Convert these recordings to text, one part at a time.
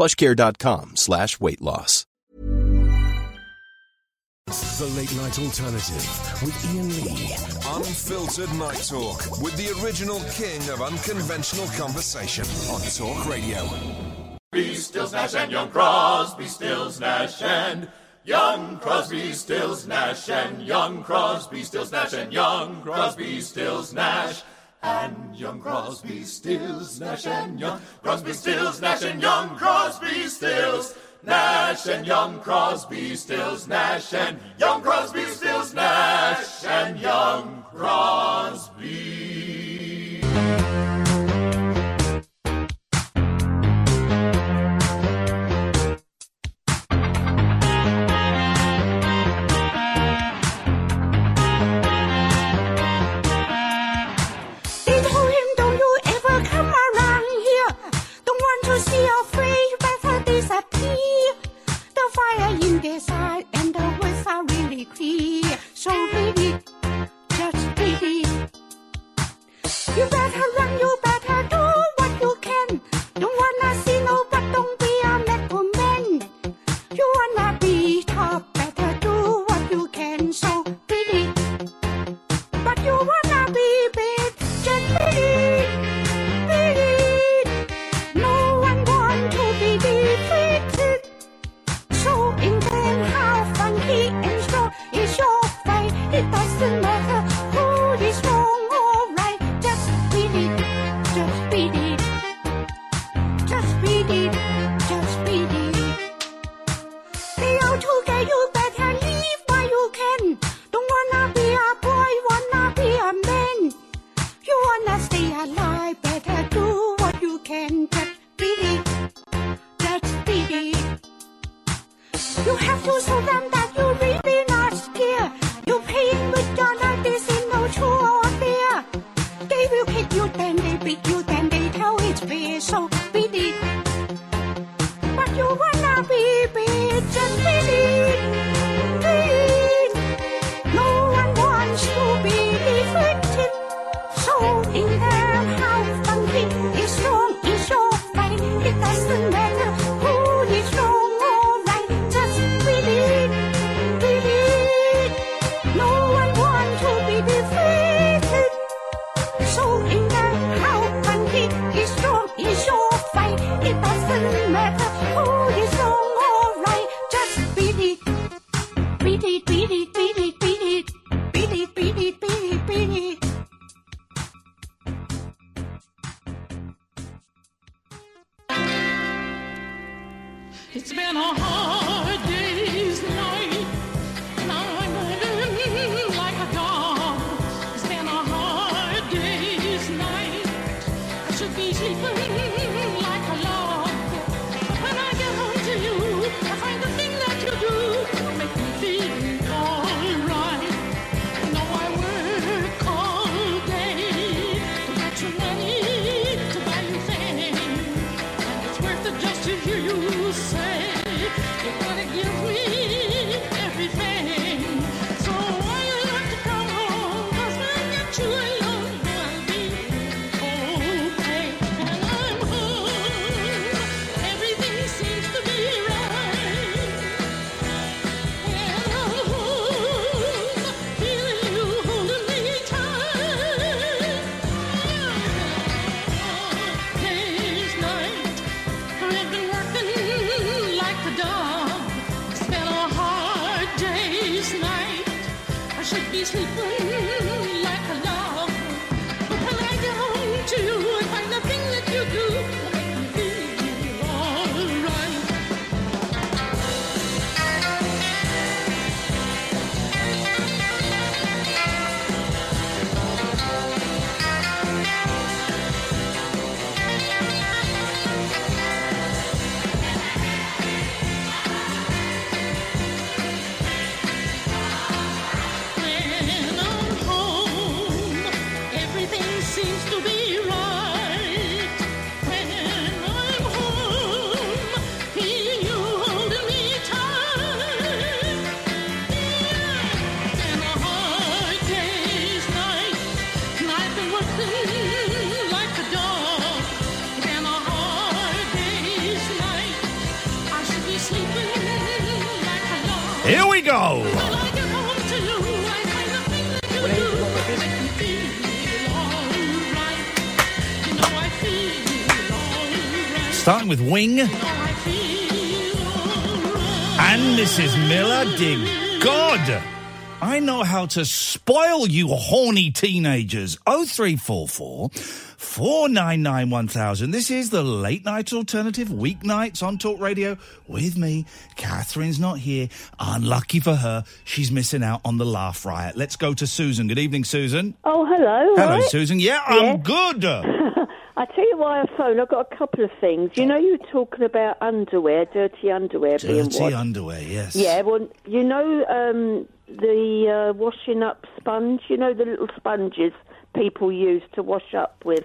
plushcare.com slash weight loss. The Late Night Alternative with Iain Lee. Unfiltered Night Talk with the original king of unconventional conversation on Talk Radio. Be Stills, Nash and Young Crosby, Stills, Nash and Young Crosby, Stills, Nash and Young Crosby, Stills, Nash and Young Crosby, Stills, Nash and Young Crosby, Stills, Nash and Young Crosby, Stills, Nash and Young Crosby, Stills. Nash and Young Crosby, Stills, Nash and Young Crosby, Stills, Nash and Young Crosby. They sleeping Starting with Wing You know I feel alright. and Mrs. Miller. Dear God, I know how to spoil you horny teenagers. 0344 499 1000. This is the late night alternative, weeknights on Talk Radio with me. Catherine's not here. Unlucky for her, she's missing out on the laugh riot. Let's go to Susan. Good evening, Susan. Oh, hello. Hello, right. Susan. Yeah, I'm good. I tell you why I phone. I've got a couple of things. You know, you were talking about underwear, dirty underwear being Dirty washed. underwear, yes. yeah, well, you know um, the uh, washing up sponge. You know the little sponges people use to wash up with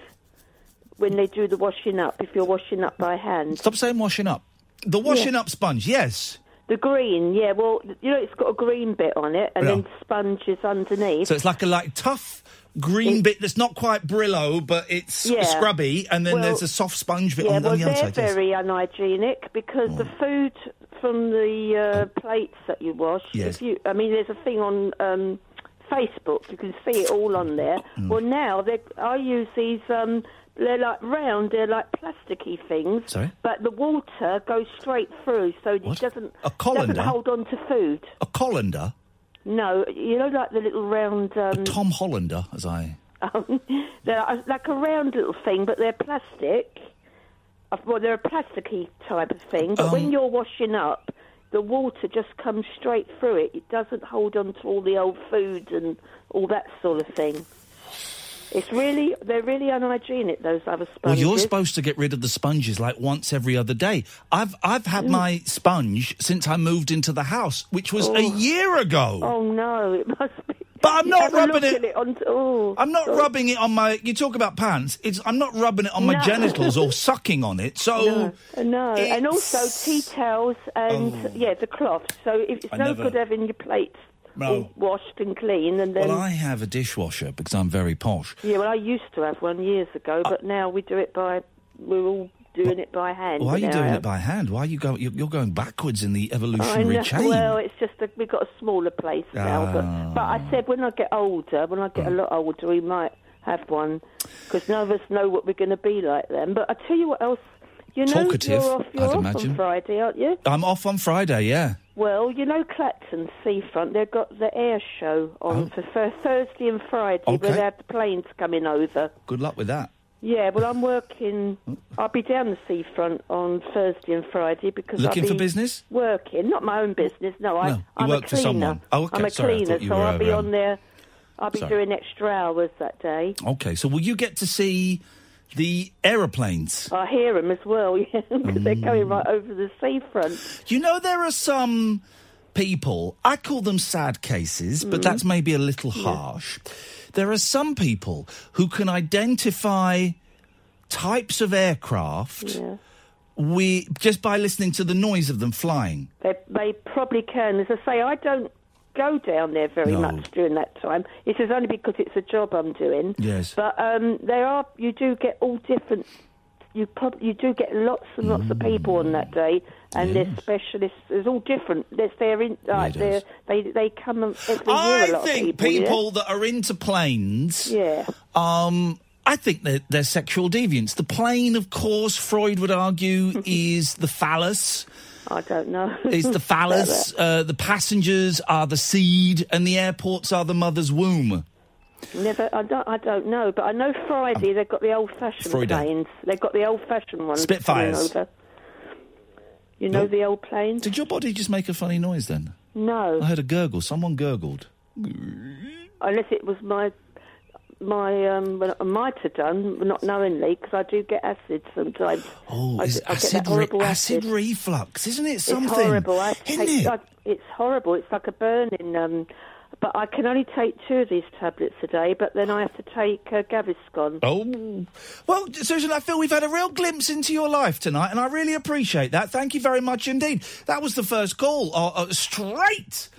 when they do the washing up. If you're washing up by hand, Stop saying washing up. The washing up sponge, yes. the green. Yeah, well, you know it's got a green bit on it, and Yeah. then sponges underneath. So it's like a like tough green bit that's not quite Brillo, but it's Yeah. scrubby, and then Well, there's a soft sponge bit Yeah, on, well, on the they're very unhygienic because the food from the uh, plates that you wash. Yes. If you, I mean, there's a thing on um, Facebook. You can see it all on there. Mm. Well, now I use these. Um, they're like round. They're like plasticky things. Sorry? But the water goes straight through, so it doesn't A colander? doesn't hold on to food. A colander, No, you know, like the little round. Um, Tom Hollander, as I. they're like- a round little thing, but they're plastic. Uh, Well, they're a plasticky type of thing. But Um, when you're washing up, the water just comes straight through it. It doesn't hold on to all the old food and all that sort of thing. It's really, they're really unhygienic. Those other sponges. Well, you're supposed to get rid of the sponges like once every other day. I've I've Mm. had my sponge since I moved into the house, which was a year ago. Oh no, it must be. But I'm You not rubbing it- it on. Oh, I'm not rubbing it on my. You talk about pants. It's. I'm not rubbing it on my genitals or sucking on it. So No, no. and also tea towels and Oh. yeah, the cloth. So it's I no never- good having your plates No. all washed and clean, and then Well, I have a dishwasher because I'm very posh. yeah, well, I used to have one years ago, but now we do it by we're all doing it by hand. Why are you doing it by hand? Why are you going? You're, you're going backwards in the I evolutionary chain. Well, it's just that we've got a smaller place now. Ah. But, but I said when I get older, when I get a Mm. lot older, we might have one because none of us know what we're going to be like then. But I tell you what else. You know, Talkative, you're off, you're I'd off imagine. on Friday, aren't you? I'm off on Friday. Yeah. Well, you know Clacton Seafront, they've got the air show on for, for Thursday and Friday Oh. Okay. where they have the planes coming over. Good luck with that. Yeah, well, I'm working. I'll be down the seafront on Thursday and Friday because Looking I'll for be business? Working, not my own business. No, I, No, I'm work a for cleaner. someone. Oh, okay, I'm a sorry, cleaner, so I'll be um, on there. I'll be sorry. doing extra hours that day. Okay. So will you get to see the aeroplanes? I hear them as well, yeah, because they're coming right over the seafront. You know, there are some people, I call them sad cases, Mm. but that's maybe a little harsh. There are some people who can identify types of aircraft Yeah. we, just by listening to the noise of them flying. They, they probably can. As I say, I don't go down there very No. much during that time. It is only because it's a job I'm doing. Yes. But um, there are, you do get all different. You prob- you do get lots and lots of people on that day, and Yes. there's specialists. There's all different. There's they're in like they they come every year. I a lot think of people, people that are into planes, Yeah. um, I think they're, they're sexual deviants. The plane, of course, Freud would argue, is the phallus. I don't know. Is the phallus, uh, the passengers are the seed, and the airports are the mother's womb. Never, I don't, I don't know, but I know Friday they've got the old-fashioned Friday. planes. They've got the old-fashioned ones. Spitfires. You know the old planes? Did your body just make a funny noise then? No, I heard a gurgle. Someone gurgled. unless it was my my um, well, I might have done, not knowingly, because I do get acid sometimes. Oh, I, is I acid, re- acid acid. reflux? Isn't it Something. It's horrible. I Isn't take, it? I, it's horrible. It's like a burning. Um, but I can only take two of these tablets a day. But then I have to take uh, Gaviscon. Oh. Well, Susan, I feel we've had a real glimpse into your life tonight, and I really appreciate that. Thank you very much indeed. That was the first call, uh, uh, straight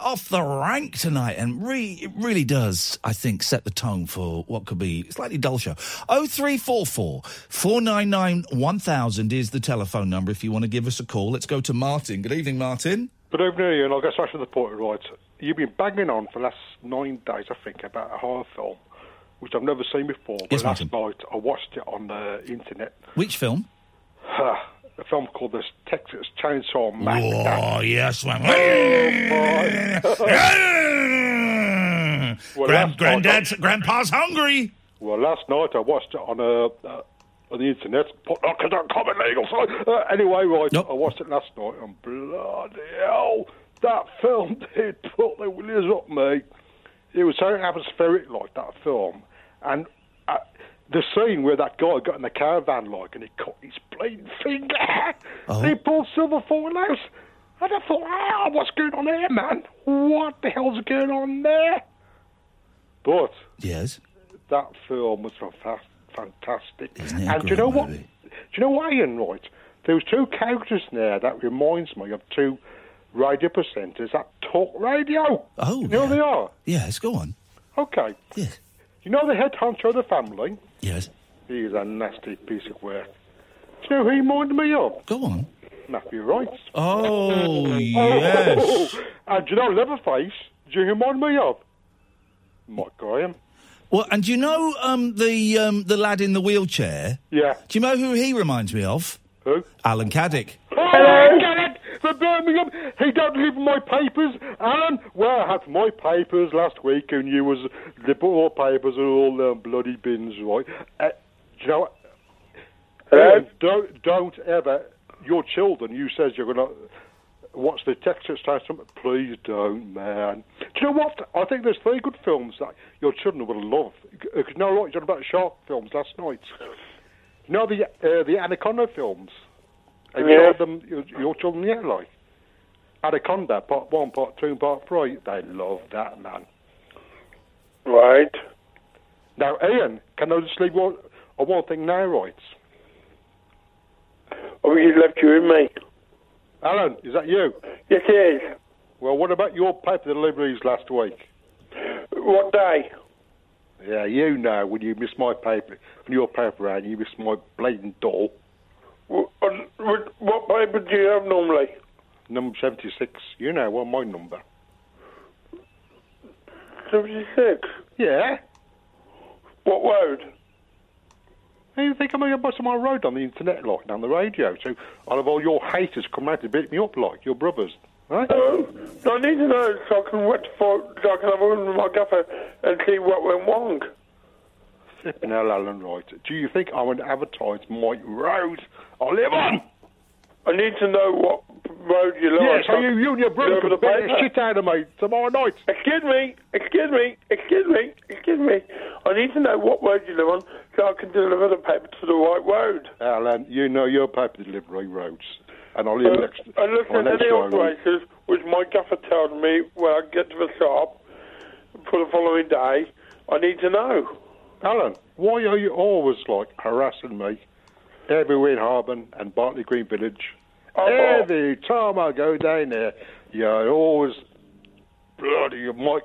off the rank tonight, and re- it really does, I think, set the tone for what could be a slightly dull show. 0344 499 1000 is the telephone number if you want to give us a call. Let's go to Martin. Good evening, Martin. Good evening, and I'll get straight to the point, right? You've been banging on for the last nine days, I think, about a horror film, which I've never seen before. But Yes, last Martin. night I watched it on the internet. Which film? Ah, a film called The Texas Chainsaw Massacre. Oh, yes, man. Well, Grand, granddad's, night- grandpa's hungry. Well, last night I watched it on uh, uh, on the internet. But not because I'm common legal. So uh, anyway, right, I watched it last night, and bloody hell, that film did put the willies up me. It was so atmospheric, like that film, and. The scene where that guy got in the caravan, like, and he cut his bleeding finger, Oh. and he pulled silver falling out. And I thought, oh, what's going on here, man? What the hell's going on there? But Yes. that film was fantastic. Isn't it a and do you know what? Do you know what, Iain? Right, there was two characters in there that reminds me of two radio presenters at Talk Radio. Oh, you know who they are? Yes, go on. Okay. Yes. You know the head honcho of the family? Yes. He's a nasty piece of work. Do you know who he reminded me of? Go on. Matthew Wright. Oh, yes. and do you know Leatherface? Do you remind me of? Mike Graham. Well, and do you know um, the um, the lad in the wheelchair? Yeah. Do you know who he reminds me of? Who? Alan Caddick. Hello, Garrett, for Birmingham. He don't live my papers, Alan. Well, I had my papers last week, and you was the all papers are all um, bloody bins, right? Uh, do you know what? Iain, don't don't ever your children. You says you're gonna watch the Texas Chainsaw. Please don't, man. Do you know what? I think there's three good films that your children will love. Because you know what? You're about shark films last night. You know the uh, the Anaconda films. Have you Yeah. heard them? Your, your children yet, like Anaconda Part One, Part Two, Part Three. They love that, man. Right. Now, Iain, can I just leave one, on one thing now, right? Oh, you left you in me. Alan, is that you? Yes, it is. Well, what about your paper deliveries last week? What day? Yeah, you know when you miss my paper, when your paper ran, you miss my bleeding doll. What, what, what paper do you have normally? Number 76. You know, well, my number. 76. Yeah? What road? How do you think I'm going to bust on my road on the internet, like, down the radio? So I'll have all your haters come out to beat me up, like, your brothers. Right? No, I need to know so I can rectify, so I can have a look at my gaffer and see what went wrong. Flipping hell, Alan, right. Do you think I would advertise my road I live on? I need to know what road you live Yeah, on. so you, you and your brother the beat the shit out of me tomorrow night. Excuse me, excuse me, excuse me, excuse me. I need to know what road you live on so I can deliver the paper to the right road. Alan, you know your paper delivery roads. And I'll live Uh, next I looked or at any operators, which my gaffer tells me when I get to the shop for the following day. I need to know. Alan, why are you always like harassing me everywhere in Harborne and Bartley Green Village? Oh, Every time I go down there, you're always bloody you might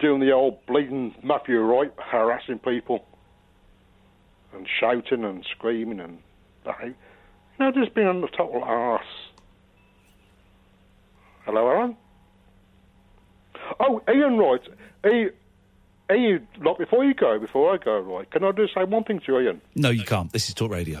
doing the old bleeding Matthew Wright, harassing people and shouting and screaming and that. you know, just being on the total arse. Hello, Alan. Oh, Iain, right. Iain, Iain, like before you go, before I go, right? Can I just say one thing to you, Iain? No, you can't. This is Talk Radio.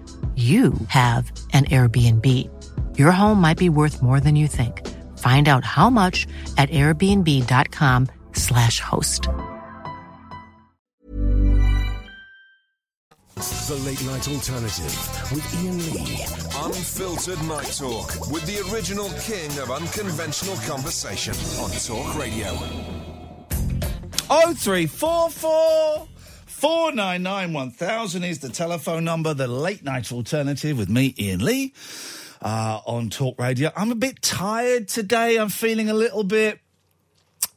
you have an Airbnb. Your home might be worth more than you think. Find out how much at airbnb.com/slash host. The Late Night Alternative with Iain Lee. Unfiltered Night Talk with the original king of unconventional conversation on Talk Radio. Oh three four four four nine nine one thousand is the telephone number. The late night alternative with me, Iain Lee, uh, on Talk Radio. I'm a bit tired today. I'm feeling a little bit.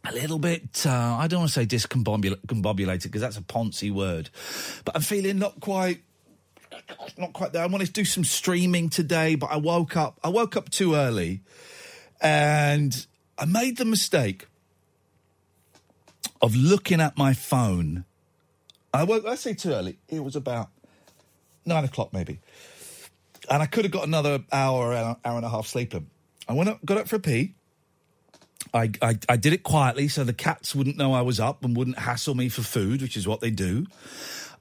A little bit, uh, I don't want to say discombobulated because that's a poncy word, but I'm feeling not quite, not quite there. I wanted to do some streaming today, but I woke up, I woke up too early and I made the mistake of looking at my phone. I woke, I say too early. It was about nine o'clock maybe, and I could have got another hour, hour, and a half sleeping. I went up, got up for a pee. I, I I did it quietly so the cats wouldn't know I was up and wouldn't hassle me for food, which is what they do.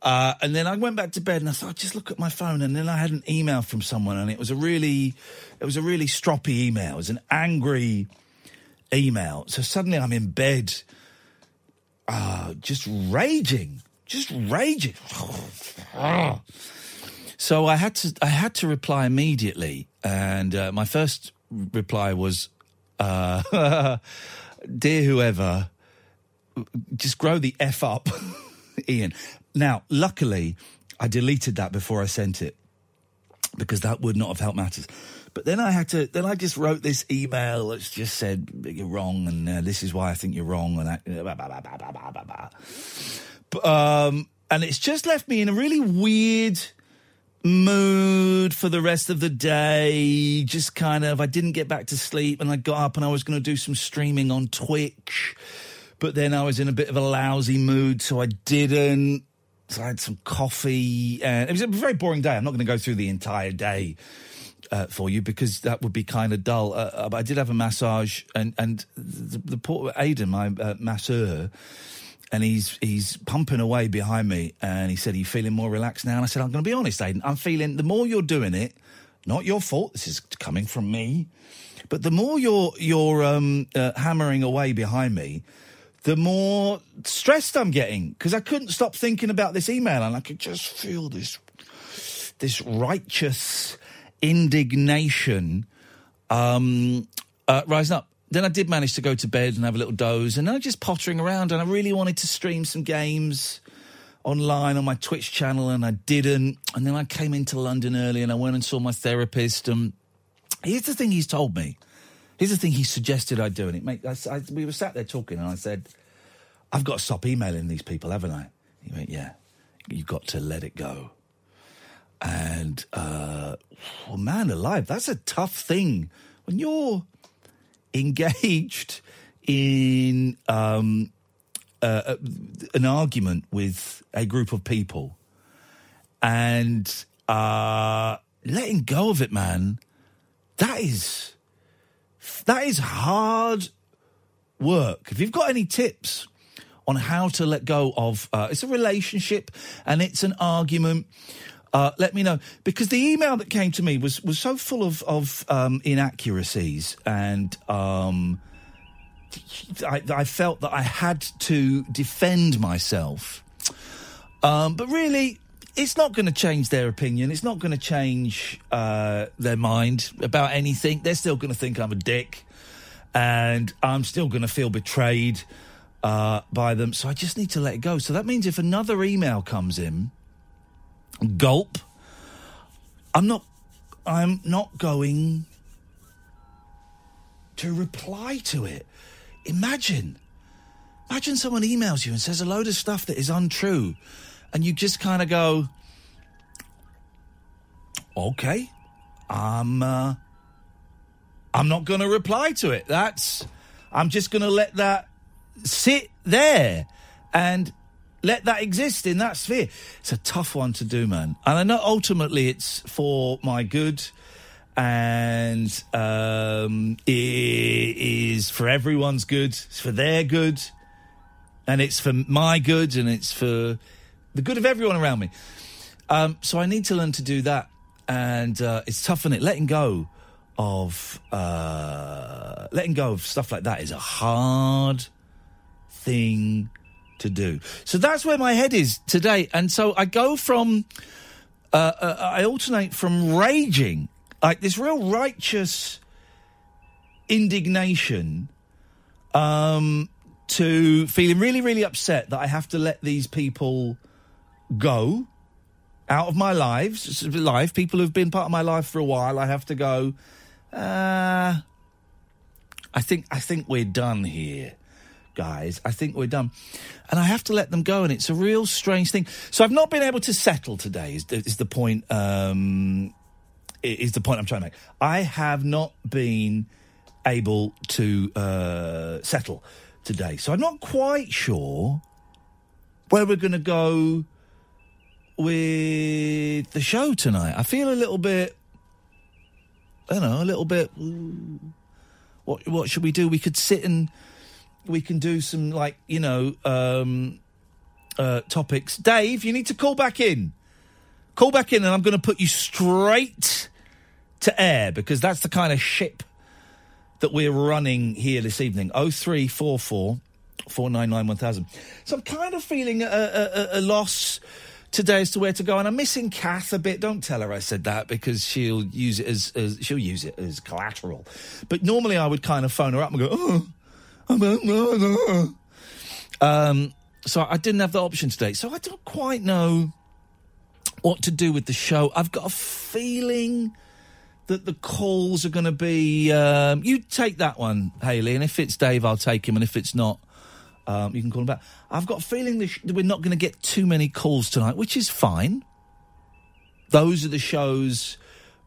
Uh, and then I went back to bed and I thought, just look at my phone. And then I had an email from someone, and it was a really, it was a really stroppy email. It was an angry email. So suddenly I'm in bed uh, just raging, just raging. so I had to, I had to reply immediately, and uh, my first reply was, uh, "Dear whoever, just grow the f up, Iain." Now, luckily, I deleted that before I sent it because that would not have helped matters. But then I had to. Then I just wrote this email that just said you're wrong, and uh, this is why I think you're wrong, and that. Blah, blah, blah, um, and it's just left me in a really weird mood for the rest of the day. Just kind of, I didn't get back to sleep, and I got up and I was going to do some streaming on Twitch, but then I was in a bit of a lousy mood, so I didn't. So I had some coffee, and it was a very boring day. I'm not going to go through the entire day uh, for you because that would be kind of dull. Uh, uh, but I did have a massage, and and the, the poor Aidan, my uh, masseur, and he's he's pumping away behind me, and he said, "Are you feeling more relaxed now?" And I said, "I'm going to be honest, Aidan. I'm feeling the more you're doing it, not your fault. This is coming from me, but the more you're you're um, uh, hammering away behind me." The more stressed I'm getting because I couldn't stop thinking about this email, and I could just feel this this righteous indignation um, uh, rising up. Then I did manage to go to bed and have a little doze, and I was just pottering around, and I really wanted to stream some games online on my Twitch channel, and I didn't. And then I came into London early, and I went and saw my therapist. And here's the thing he's told me. Here's the thing he suggested I do, and it make. I, I, we were sat there talking, and I said, "I've got to stop emailing these people, haven't I?" He went, "Yeah, you've got to let it go." And uh, man alive, that's a tough thing when you're engaged in um, uh, an argument with a group of people and uh, letting go of it, man. That is that is hard work. If you've got any tips on how to let go of, uh, it's a relationship and it's an argument uh, let me know because the email that came to me was was so full of of um, inaccuracies and. Um, I, I, felt that I had to defend myself. Um, but really, it's not going to change their opinion. It's not going to change uh, their mind about anything. They're still going to think I'm a dick. And I'm still going to feel betrayed uh, by them. So I just need to let it go. So that means if another email comes in, Gulp. I'm not. I'm not going to reply to it. Imagine. Imagine someone emails you and says a load of stuff that is untrue, and you just kind of go, okay, I'm uh, I'm not going to reply to it. That's I'm just going to let that sit there and let that exist in that sphere. It's a tough one to do, man. And I know ultimately it's for my good and um, it is for everyone's good. It's for their good, and it's for my good, and it's for the good of everyone around me. Um, so I need to learn to do that, and uh, it's tough, is it? Letting go of uh, letting go of stuff like that is a hard thing to do. So that's where my head is today, and so I go from. Uh, uh, I alternate from raging like this real righteous indignation um, to feeling really, really upset that I have to let these people go out of my lives, life. People who've been part of my life for a while. I have to go. Uh, I think I think we're done here, guys. I think we're done, and I have to let them go. And it's a real strange thing. So I've not been able to settle today. Is is the point? Um, is the point I'm trying to make. I have not been able to uh, settle today, so I'm not quite sure where we're going to go with the show tonight. I feel a little bit, I don't know, a little bit. What what should we do? We could sit and we can do some like you know um, uh, topics. Dave, you need to call back in. Call back in, and I'm going to put you straight to air because that's the kind of ship that we're running here this evening. Oh three four four four nine nine one thousand. So I'm kind of feeling a, a, a- loss today as to where to go, and I'm missing Kath a bit. Don't tell her I said that because she'll use it as, as she'll use it as collateral. But normally I would kind of phone her up and go, oh, I don't know. Um, so I didn't have the option today. So I don't quite know what to do with the show. I've got a feeling that the calls are going to be. Um, you take that one, Haley, and if it's Dave, I'll take him, and if it's not, um, you can call him back. I've got a feeling that, that we're not going to get too many calls tonight, which is fine. Those are the shows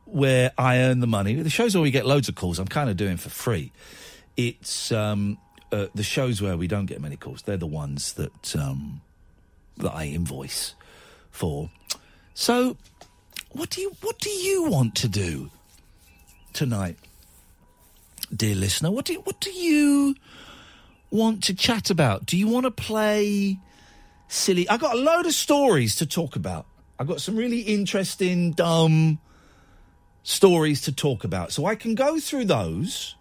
where I earn the money. The shows where we get loads of calls, I'm kind of doing for free. It's um, uh, the shows where we don't get many calls. They're the ones that um, that I invoice for. So, what do you what do you want to do tonight, dear listener? What do you, what do you want to chat about? Do you want to play silly? I got a load of stories to talk about. I've got some really interesting, dumb stories to talk about, so I can go through those.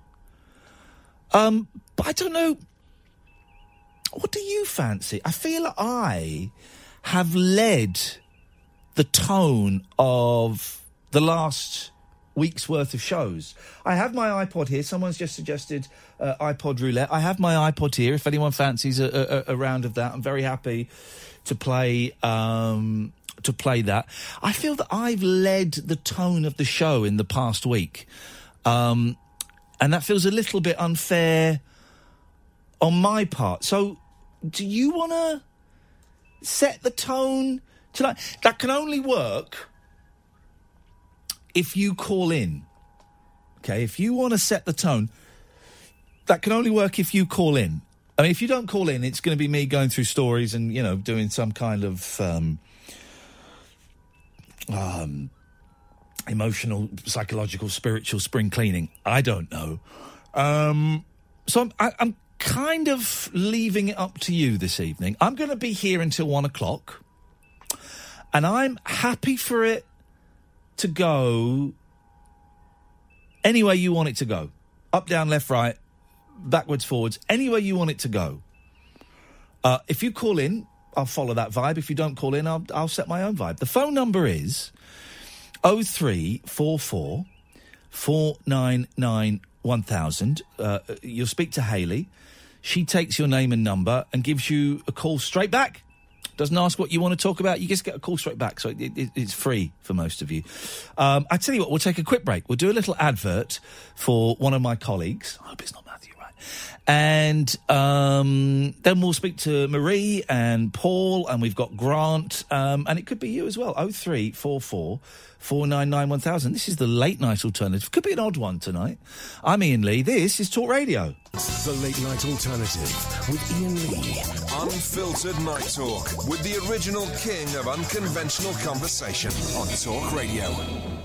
Um, but I don't know. What do you fancy? I feel I have led the tone of the last week's worth of shows. I have my iPod here. Someone's just suggested uh, iPod roulette. I have my iPod here. If anyone fancies a, a, a round of that, I'm very happy to play. Um, to play that, I feel that I've led the tone of the show in the past week, um, and that feels a little bit unfair on my part. So, do you want to set the tone tonight? That can only work if you call in. Okay, if you want to set the tone, that can only work if you call in. I mean, if you don't call in, it's going to be me going through stories and you know doing some kind of um, um, emotional, psychological, spiritual spring cleaning. I don't know. Um, so I'm, I, I'm kind of leaving it up to you this evening. I'm going to be here until one o'clock, and I'm happy for it to go any way you want it to go up, down, left, right, backwards, forwards, any way you want it to go. Uh, if you call in, I'll follow that vibe. If you don't call in, I'll, I'll set my own vibe. The phone number is 0344 499 1000. Uh, you'll speak to Haley. She takes your name and number and gives you a call straight back. Doesn't ask what you want to talk about. You just get a call straight back. So it, it, it's free for most of you. Um, I tell you what, we'll take a quick break. We'll do a little advert for one of my colleagues. I hope it's not Matthew? And um, then we'll speak to Marie and Paul, and we've got Grant, um, and it could be you as well. Oh three four four four nine nine one thousand. This is the late night alternative. Could be an odd one tonight. I'm Iain Lee. This is Talk Radio. The Late Night Alternative with Iain Lee. Unfiltered Night Talk with the original king of unconventional conversation on Talk Radio.